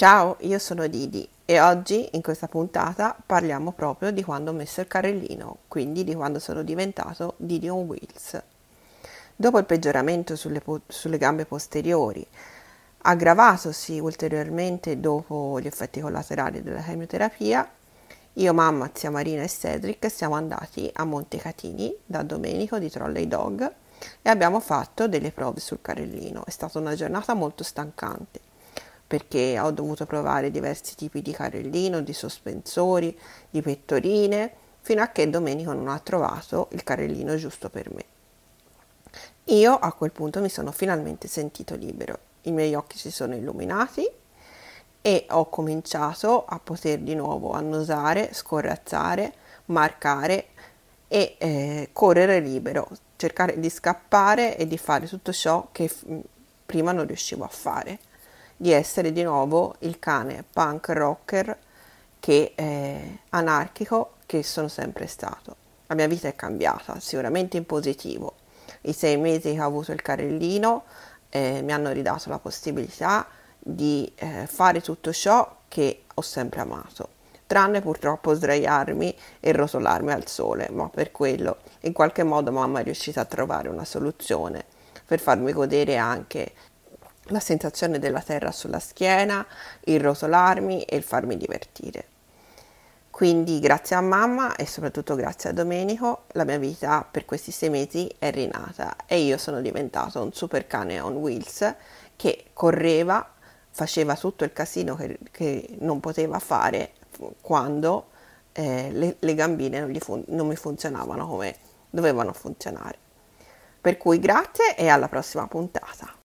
Ciao, io sono Didi e oggi in questa puntata parliamo proprio di quando ho messo il carrellino, quindi di quando sono diventato Didi on Wheels. Dopo il peggioramento sulle, po- sulle gambe posteriori, aggravatosi ulteriormente dopo gli effetti collaterali della chemioterapia, io, mamma, zia Marina e Cedric siamo andati a Montecatini da Domenico di Trolley Dog e abbiamo fatto delle prove sul carrellino. È stata una giornata molto stancante perché ho dovuto provare diversi tipi di carrellino, di sospensori, di pettorine, fino a che Domenico non ha trovato il carrellino giusto per me. Io a quel punto mi sono finalmente sentito libero, i miei occhi si sono illuminati e ho cominciato a poter di nuovo annusare, scorrazzare, marcare e eh, correre libero, cercare di scappare e di fare tutto ciò che f- prima non riuscivo a fare di essere di nuovo il cane punk rocker che eh, anarchico che sono sempre stato. La mia vita è cambiata, sicuramente in positivo. I sei mesi che ho avuto il carrellino eh, mi hanno ridato la possibilità di eh, fare tutto ciò che ho sempre amato, tranne purtroppo sdraiarmi e rotolarmi al sole, ma per quello in qualche modo mamma è riuscita a trovare una soluzione per farmi godere anche la sensazione della terra sulla schiena, il rotolarmi e il farmi divertire. Quindi grazie a mamma e soprattutto grazie a Domenico la mia vita per questi sei mesi è rinata e io sono diventato un super cane on wheels che correva, faceva tutto il casino che, che non poteva fare quando eh, le, le, gambine non, fun- non mi funzionavano come dovevano funzionare. Per cui grazie e alla prossima puntata.